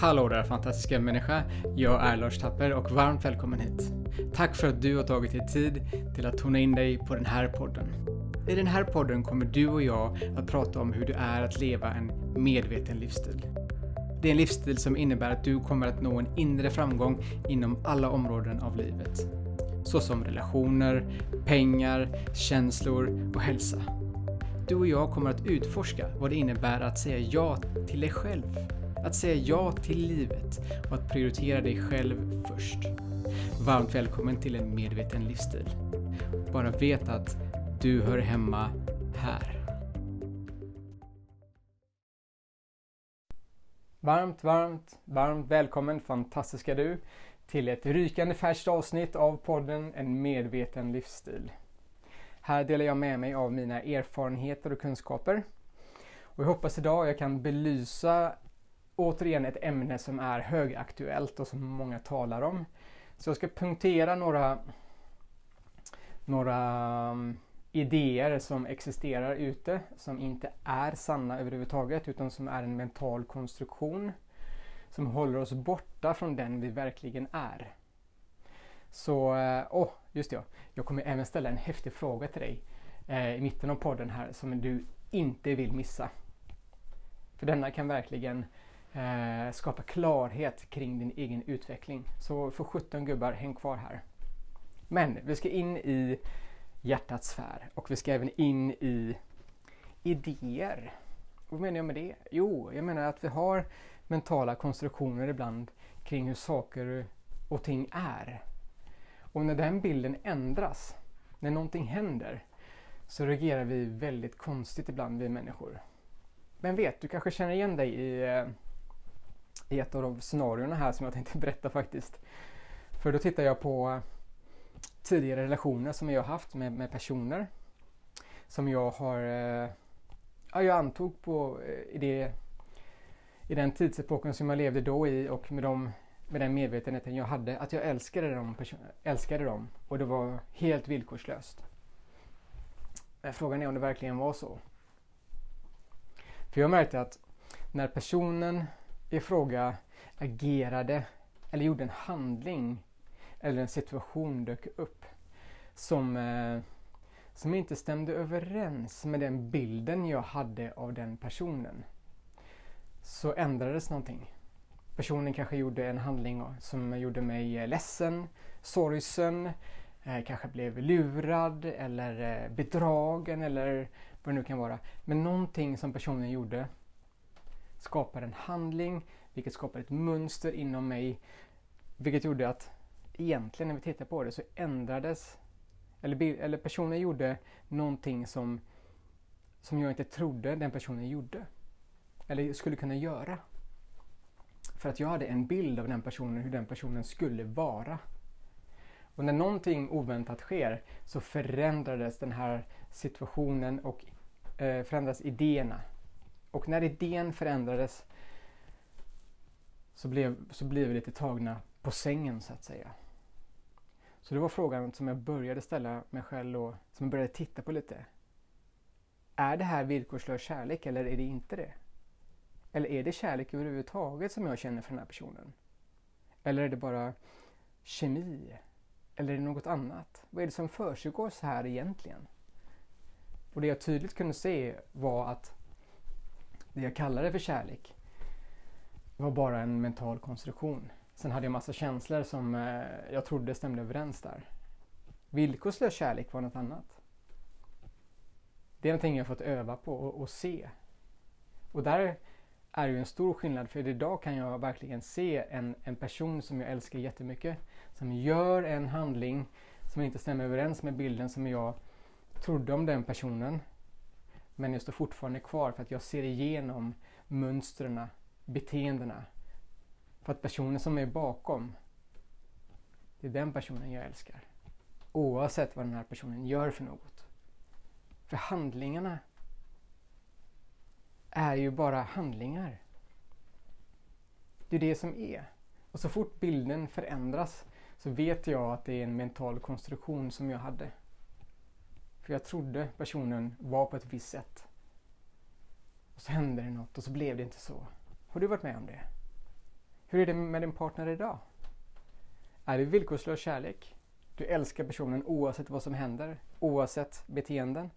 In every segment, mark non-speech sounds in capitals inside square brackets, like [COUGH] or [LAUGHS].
Hallå där fantastiska människa! Jag är Lars Tapper och varmt välkommen hit. Tack för att du har tagit dig tid till att tona in dig på den här podden. I den här podden kommer du och jag att prata om hur det är att leva en medveten livsstil. Det är en livsstil som innebär att du kommer att nå en inre framgång inom alla områden av livet. Såsom relationer, pengar, känslor och hälsa. Du och jag kommer att utforska vad det innebär att säga ja till dig själv. Att säga ja till livet och att prioritera dig själv först. Varmt välkommen till en medveten livsstil. Bara vet att du hör hemma här. Varmt, varmt, varmt välkommen fantastiska du till ett rykande färskt avsnitt av podden En medveten livsstil. Här delar jag med mig av mina erfarenheter och kunskaper. Och jag hoppas idag jag kan belysa återigen ett ämne som är högaktuellt och som många talar om. Så jag ska punktera några, några mm, idéer som existerar ute som inte är sanna överhuvudtaget utan som är en mental konstruktion som håller oss borta från den vi verkligen är. Så, eh, åh, oh, just det, jag kommer även ställa en häftig fråga till dig eh, i mitten av podden här som du inte vill missa. För denna kan verkligen eh, skapa klarhet kring din egen utveckling. Så för 17 gubbar, häng kvar här. Men vi ska in i hjärtats sfär och vi ska även in i idéer. Vad menar jag med det? Jo, jag menar att vi har mentala konstruktioner ibland kring hur saker och ting är. Och när den bilden ändras, när någonting händer, så reagerar vi väldigt konstigt ibland, vi människor. Men vet, du kanske känner igen dig i, eh, i ett av de scenarierna här som jag tänkte berätta faktiskt. För då tittar jag på eh, tidigare relationer som jag haft med, med personer som jag har, eh, ja, jag antog på eh, i, det, i den tidsepoken som jag levde då i och med, dem, med den medvetenheten jag hade, att jag älskade dem, älskade dem och det var helt villkorslöst. Eh, frågan är om det verkligen var så. För jag märkte att när personen i fråga agerade eller gjorde en handling eller en situation dök upp som, eh, som inte stämde överens med den bilden jag hade av den personen så ändrades någonting. Personen kanske gjorde en handling som gjorde mig eh, ledsen, sorgsen, eh, kanske blev lurad eller eh, bedragen eller vad det nu kan vara. Men någonting som personen gjorde skapar en handling, vilket skapar ett mönster inom mig, vilket gjorde att egentligen när vi tittar på det så ändrades, eller, eller personen gjorde någonting som, som jag inte trodde den personen gjorde. Eller skulle kunna göra. För att jag hade en bild av den personen, hur den personen skulle vara. Och när någonting oväntat sker så förändrades den här situationen och eh, förändras idéerna. Och när idén förändrades så blev, så blev vi lite tagna på sängen så att säga. Så det var frågan som jag började ställa mig själv och som jag började titta på lite. Är det här villkorslös kärlek eller är det inte det? Eller är det kärlek överhuvudtaget som jag känner för den här personen? Eller är det bara kemi? Eller är det något annat? Vad är det som försiggår så här egentligen? Och det jag tydligt kunde se var att det jag kallade för kärlek var bara en mental konstruktion. Sen hade jag massa känslor som eh, jag trodde stämde överens där. Villkorslös kärlek var något annat. Det är någonting jag fått öva på och, och se. Och där är ju en stor skillnad för idag kan jag verkligen se en, en person som jag älskar jättemycket som gör en handling som inte stämmer överens med bilden som jag trodde om den personen. Men jag står fortfarande kvar för att jag ser igenom mönstren, beteendena. För att personen som är bakom, det är den personen jag älskar. Oavsett vad den här personen gör för något. För handlingarna är ju bara handlingar. Det är det som är. Och så fort bilden förändras så vet jag att det är en mental konstruktion som jag hade. För jag trodde personen var på ett visst sätt. Och så hände det något och så blev det inte så. Har du varit med om det? Hur är det med din partner idag? Är det villkorslös kärlek? Du älskar personen oavsett vad som händer, oavsett beteenden,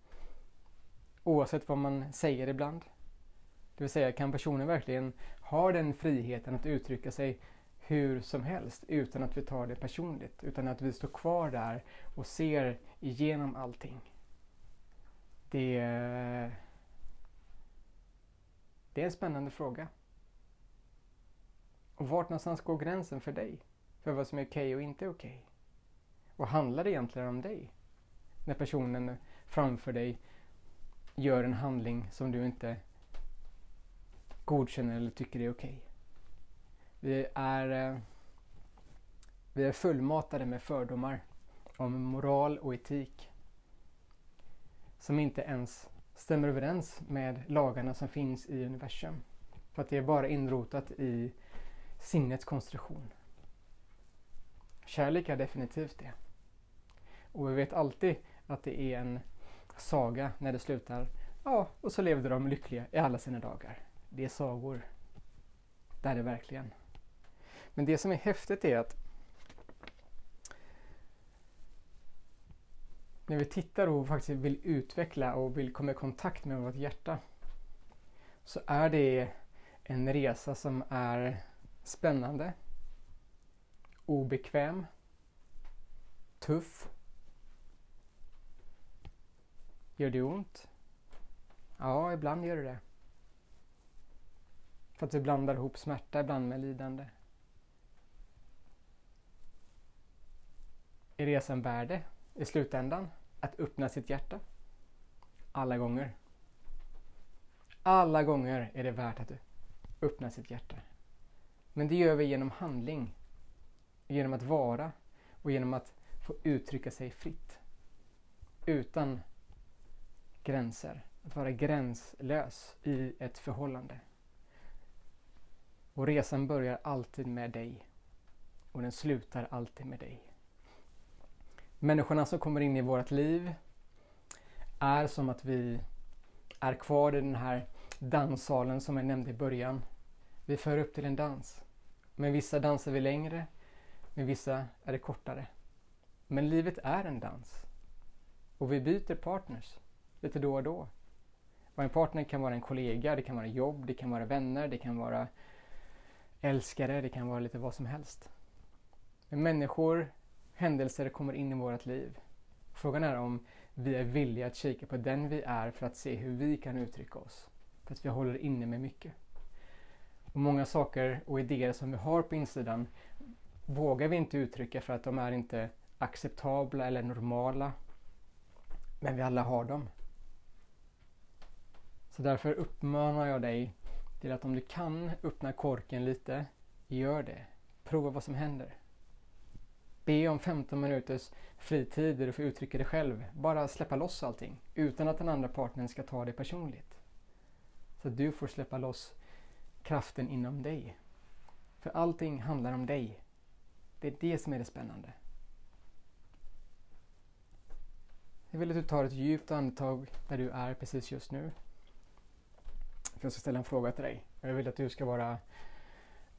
oavsett vad man säger ibland. Det vill säga, kan personen verkligen ha den friheten att uttrycka sig hur som helst utan att vi tar det personligt, utan att vi står kvar där och ser igenom allting. Det, det är en spännande fråga. Och vart någonstans går gränsen för dig? För vad som är okej okay och inte okej? Okay? Vad handlar det egentligen om dig? När personen framför dig gör en handling som du inte godkänner eller tycker är okej. Okay. Vi är, eh, vi är fullmatade med fördomar om moral och etik som inte ens stämmer överens med lagarna som finns i universum. För att det är bara inrotat i sinnets konstruktion. Kärlek är definitivt det. Och vi vet alltid att det är en saga när det slutar. Ja, och så levde de lyckliga i alla sina dagar. Det är sagor. Det är det verkligen. Men det som är häftigt är att när vi tittar och faktiskt vill utveckla och vill komma i kontakt med vårt hjärta så är det en resa som är spännande, obekväm, tuff. Gör det ont? Ja, ibland gör det det. För att vi blandar ihop smärta ibland med lidande. Är resan värd det i slutändan? Att öppna sitt hjärta? Alla gånger. Alla gånger är det värt att öppna sitt hjärta. Men det gör vi genom handling. Genom att vara och genom att få uttrycka sig fritt. Utan gränser. Att vara gränslös i ett förhållande. Och resan börjar alltid med dig. Och den slutar alltid med dig. Människorna som kommer in i vårt liv är som att vi är kvar i den här danssalen som jag nämnde i början. Vi för upp till en dans. Med vissa dansar vi längre, med vissa är det kortare. Men livet är en dans. Och vi byter partners lite då och då. Och en partner kan vara en kollega, det kan vara jobb, det kan vara vänner, det kan vara älskare, det kan vara lite vad som helst. Men människor, händelser kommer in i vårt liv. Frågan är om vi är villiga att kika på den vi är för att se hur vi kan uttrycka oss. För att vi håller inne med mycket. Och många saker och idéer som vi har på insidan vågar vi inte uttrycka för att de är inte acceptabla eller normala. Men vi alla har dem. Så därför uppmanar jag dig till att om du kan öppna korken lite, gör det. Prova vad som händer. Be om 15 minuters fritid där du får uttrycka dig själv. Bara släppa loss allting utan att den andra partnern ska ta det personligt. Så att du får släppa loss kraften inom dig. För allting handlar om dig. Det är det som är det spännande. Jag vill att du tar ett djupt andetag där du är precis just nu. Jag ska ställa en fråga till dig. Jag vill att du ska vara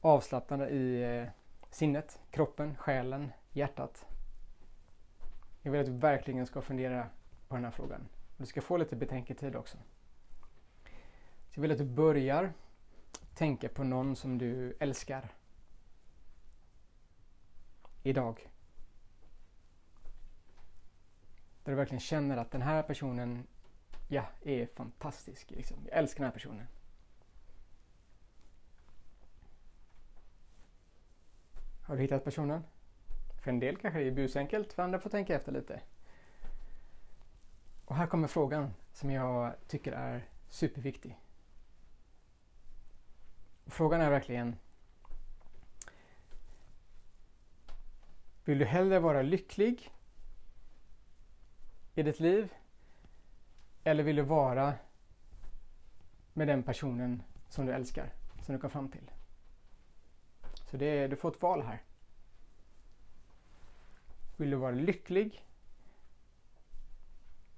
avslappnad i eh, sinnet, kroppen, själen, hjärtat. Jag vill att du verkligen ska fundera på den här frågan. Du ska få lite betänketid också. Så jag vill att du börjar tänka på någon som du älskar. Idag. Där du verkligen känner att den här personen ja, är fantastisk. Liksom. Jag älskar den här personen. Har du hittat personen? För en del kanske det är busenkelt, för andra får tänka efter lite. Och här kommer frågan som jag tycker är superviktig. Frågan är verkligen Vill du hellre vara lycklig i ditt liv eller vill du vara med den personen som du älskar, som du kom fram till? Så det är, du får ett val här. Vill du vara lycklig?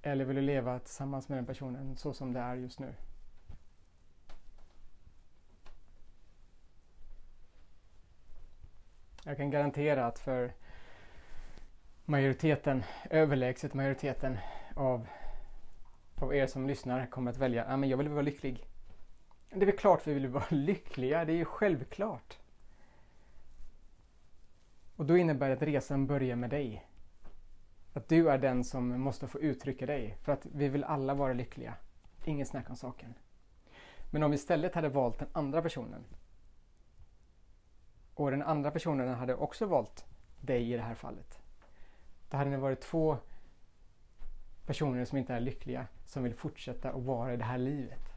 Eller vill du leva tillsammans med den personen så som det är just nu? Jag kan garantera att för majoriteten, överlägset majoriteten av, av er som lyssnar kommer att välja, ja men jag vill vara lycklig. Det är väl klart vi vill vara [LAUGHS] lyckliga, det är ju självklart. Och då innebär det att resan börjar med dig. Att du är den som måste få uttrycka dig. För att vi vill alla vara lyckliga. Ingen snack om saken. Men om vi istället hade valt den andra personen. Och den andra personen hade också valt dig i det här fallet. Då hade det varit två personer som inte är lyckliga som vill fortsätta att vara i det här livet.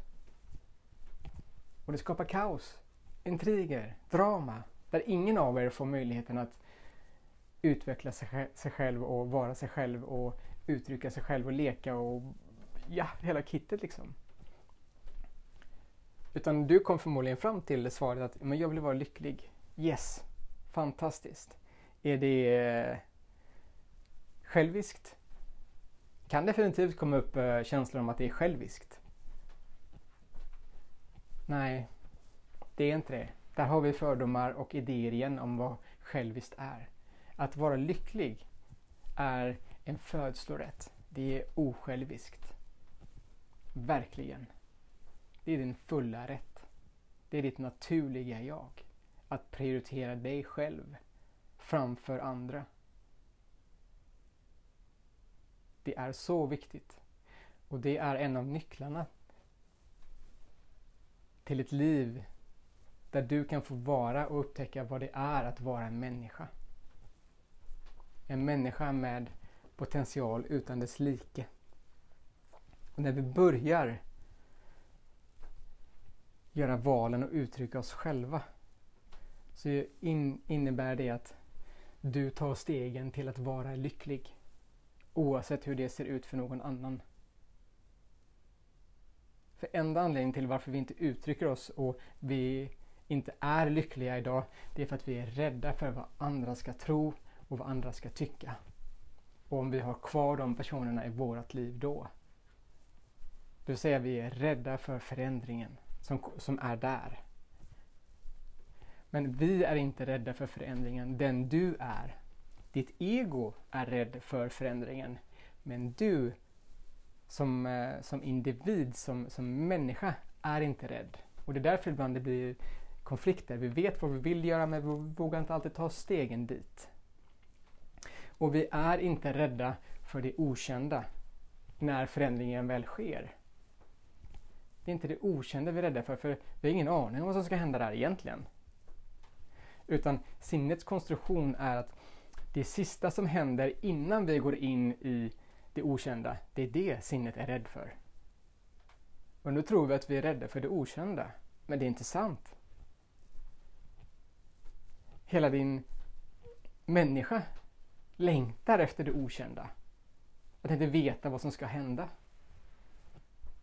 Och det skapar kaos, intriger, drama där ingen av er får möjligheten att utveckla sig själv och vara sig själv och uttrycka sig själv och leka och ja, hela kittet liksom. Utan du kom förmodligen fram till svaret att men jag vill vara lycklig. Yes, fantastiskt. Är det eh, själviskt? Kan definitivt komma upp eh, känslor om att det är själviskt. Nej, det är inte det. Där har vi fördomar och idéer igen om vad själviskt är. Att vara lycklig är en födslorätt. Det är osjälviskt. Verkligen. Det är din fulla rätt. Det är ditt naturliga jag. Att prioritera dig själv framför andra. Det är så viktigt. Och det är en av nycklarna till ett liv där du kan få vara och upptäcka vad det är att vara en människa. En människa med potential utan dess like. Och när vi börjar göra valen och uttrycka oss själva så in, innebär det att du tar stegen till att vara lycklig. Oavsett hur det ser ut för någon annan. För enda anledningen till varför vi inte uttrycker oss och vi inte är lyckliga idag, det är för att vi är rädda för vad andra ska tro och vad andra ska tycka. Och om vi har kvar de personerna i vårt liv då. Det vill säga vi är rädda för förändringen som, som är där. Men vi är inte rädda för förändringen, den du är. Ditt ego är rädd för förändringen. Men du som, eh, som individ, som, som människa, är inte rädd. Och det är därför ibland det blir konflikter. Vi vet vad vi vill göra men vi vågar inte alltid ta stegen dit. Och vi är inte rädda för det okända när förändringen väl sker. Det är inte det okända vi är rädda för, för vi har ingen aning om vad som ska hända där egentligen. Utan sinnets konstruktion är att det sista som händer innan vi går in i det okända, det är det sinnet är rädd för. Och nu tror vi att vi är rädda för det okända, men det är inte sant. Hela din människa längtar efter det okända. Att inte veta vad som ska hända.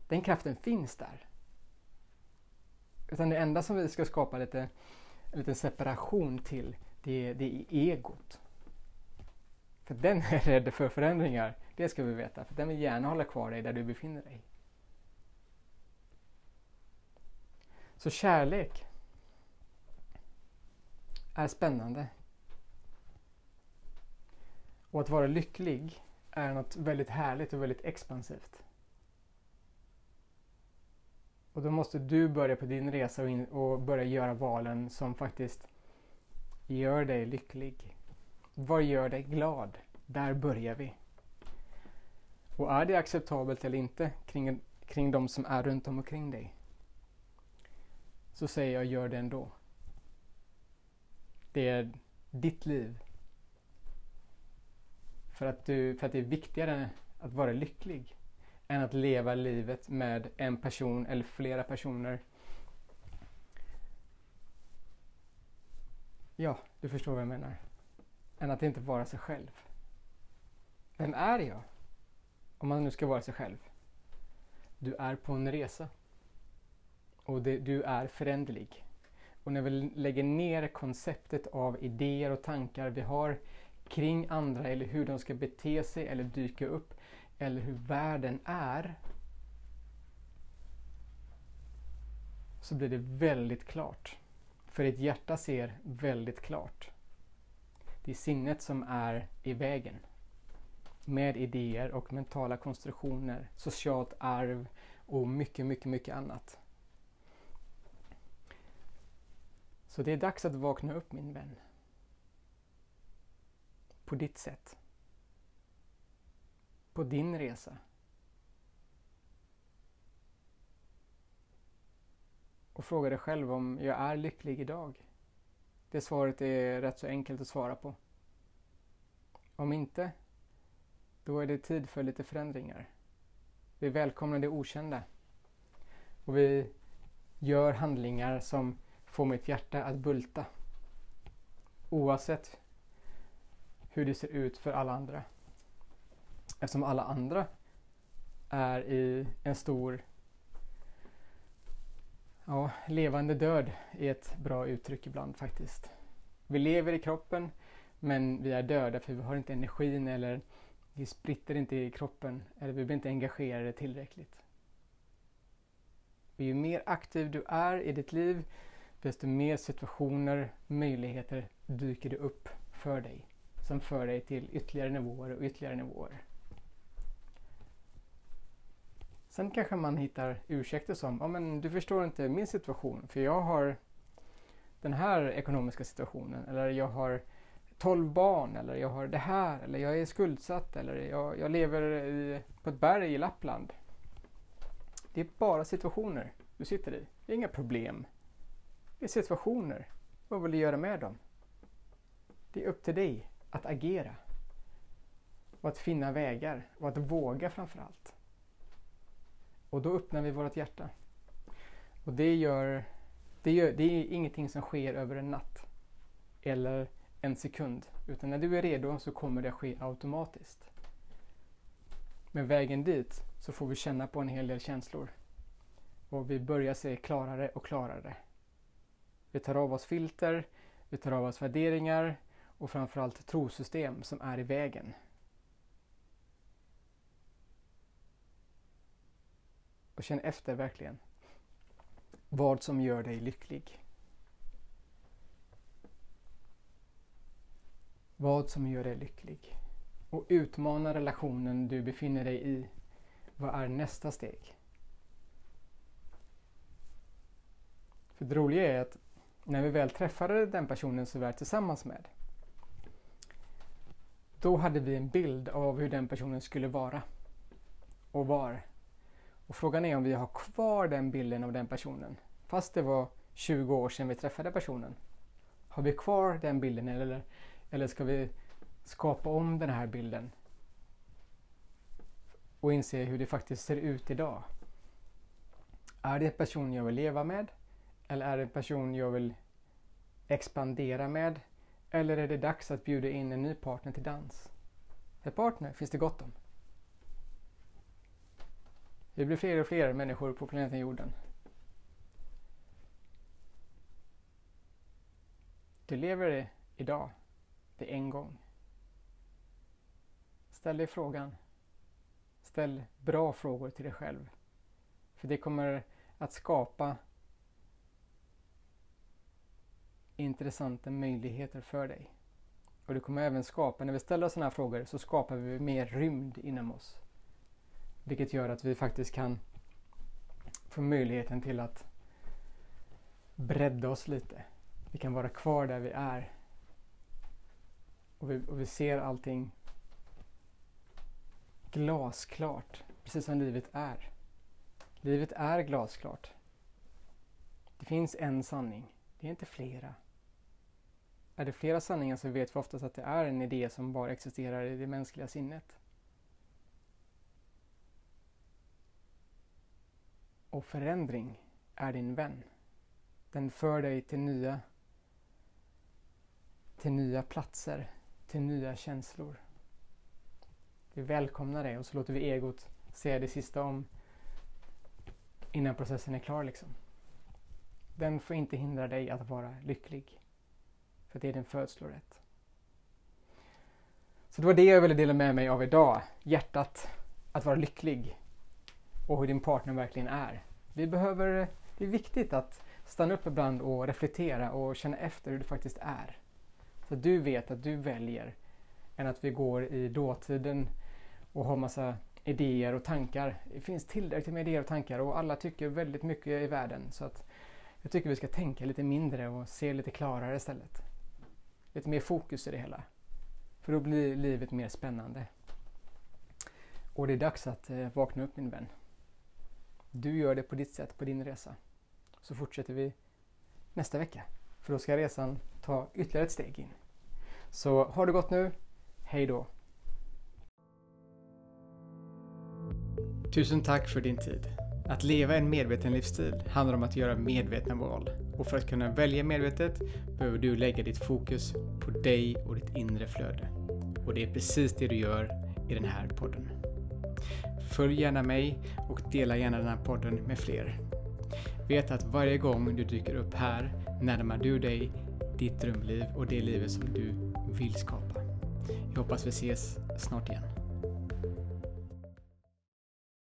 Den kraften finns där. Utan det enda som vi ska skapa lite, lite separation till, det, det är egot. För den är rädd för förändringar, det ska vi veta. För den vill gärna hålla kvar dig där du befinner dig. Så kärlek är spännande. Och att vara lycklig är något väldigt härligt och väldigt expansivt. Och då måste du börja på din resa och, in, och börja göra valen som faktiskt gör dig lycklig. Vad gör dig glad? Där börjar vi. Och är det acceptabelt eller inte kring, kring de som är runt omkring dig? Så säger jag, gör det ändå. Det är ditt liv. För att, du, för att det är viktigare att vara lycklig än att leva livet med en person eller flera personer. Ja, du förstår vad jag menar. Än att inte vara sig själv. Vem är jag? Om man nu ska vara sig själv. Du är på en resa. Och det, du är föränderlig. Och när vi lägger ner konceptet av idéer och tankar vi har kring andra eller hur de ska bete sig eller dyka upp eller hur världen är så blir det väldigt klart. För ditt hjärta ser väldigt klart. Det är sinnet som är i vägen. Med idéer och mentala konstruktioner, socialt arv och mycket, mycket, mycket annat. Så det är dags att vakna upp min vän. På ditt sätt. På din resa. Och fråga dig själv om jag är lycklig idag. Det svaret är rätt så enkelt att svara på. Om inte, då är det tid för lite förändringar. Vi välkomnar det okända. Och vi gör handlingar som får mitt hjärta att bulta. Oavsett hur det ser ut för alla andra. Eftersom alla andra är i en stor ja, levande död är ett bra uttryck ibland faktiskt. Vi lever i kroppen men vi är döda för vi har inte energin eller vi spritter inte i kroppen eller vi blir inte engagerade tillräckligt. Ju mer aktiv du är i ditt liv desto mer situationer, möjligheter dyker det upp för dig som för dig till ytterligare nivåer och ytterligare nivåer. Sen kanske man hittar ursäkter som, ja men du förstår inte min situation för jag har den här ekonomiska situationen eller jag har 12 barn eller jag har det här eller jag är skuldsatt eller jag, jag lever i, på ett berg i Lappland. Det är bara situationer du sitter i. Det är inga problem. Det är situationer. Vad vill du göra med dem? Det är upp till dig att agera. Och att finna vägar och att våga framför allt. Och då öppnar vi vårt hjärta. Och det gör, det gör, det är ingenting som sker över en natt. Eller en sekund. Utan när du är redo så kommer det att ske automatiskt. Men vägen dit så får vi känna på en hel del känslor. Och vi börjar se klarare och klarare. Vi tar av oss filter, vi tar av oss värderingar och framförallt trosystem som är i vägen. Och känn efter verkligen vad som gör dig lycklig. Vad som gör dig lycklig. Och utmana relationen du befinner dig i. Vad är nästa steg? För det roliga är att när vi väl träffade den personen som vi är tillsammans med då hade vi en bild av hur den personen skulle vara och var. Och frågan är om vi har kvar den bilden av den personen fast det var 20 år sedan vi träffade personen. Har vi kvar den bilden eller, eller ska vi skapa om den här bilden och inse hur det faktiskt ser ut idag? Är det en person jag vill leva med? Eller är det en person jag vill expandera med? Eller är det dags att bjuda in en ny partner till dans? En partner finns det gott om. Vi blir fler och fler människor på planeten jorden. Du lever idag. Det är en gång. Ställ dig frågan. Ställ bra frågor till dig själv. För det kommer att skapa intressanta möjligheter för dig. Och det kommer även skapa, när vi ställer sådana här frågor så skapar vi mer rymd inom oss. Vilket gör att vi faktiskt kan få möjligheten till att bredda oss lite. Vi kan vara kvar där vi är. Och vi, och vi ser allting glasklart, precis som livet är. Livet är glasklart. Det finns en sanning, det är inte flera. Är det flera sanningar så vet vi oftast att det är en idé som bara existerar i det mänskliga sinnet. Och förändring är din vän. Den för dig till nya, till nya platser, till nya känslor. Vi välkomnar det och så låter vi egot säga det sista om innan processen är klar. Liksom. Den får inte hindra dig att vara lycklig. För det är din födslorätt. Så det var det jag ville dela med mig av idag. Hjärtat, att vara lycklig och hur din partner verkligen är. Vi behöver, det är viktigt att stanna upp ibland och reflektera och känna efter hur det faktiskt är. Så att du vet att du väljer än att vi går i dåtiden och har massa idéer och tankar. Det finns tillräckligt med idéer och tankar och alla tycker väldigt mycket i världen. Så att jag tycker vi ska tänka lite mindre och se lite klarare istället. Lite mer fokus i det hela. För då blir livet mer spännande. Och det är dags att eh, vakna upp min vän. Du gör det på ditt sätt, på din resa. Så fortsätter vi nästa vecka. För då ska resan ta ytterligare ett steg in. Så ha det gott nu. Hej då! Tusen tack för din tid. Att leva en medveten livsstil handlar om att göra medvetna val. Och för att kunna välja medvetet behöver du lägga ditt fokus på dig och ditt inre flöde. Och det är precis det du gör i den här podden. Följ gärna mig och dela gärna den här podden med fler. Vet att varje gång du dyker upp här närmar du dig ditt drömliv och det livet som du vill skapa. Jag hoppas vi ses snart igen.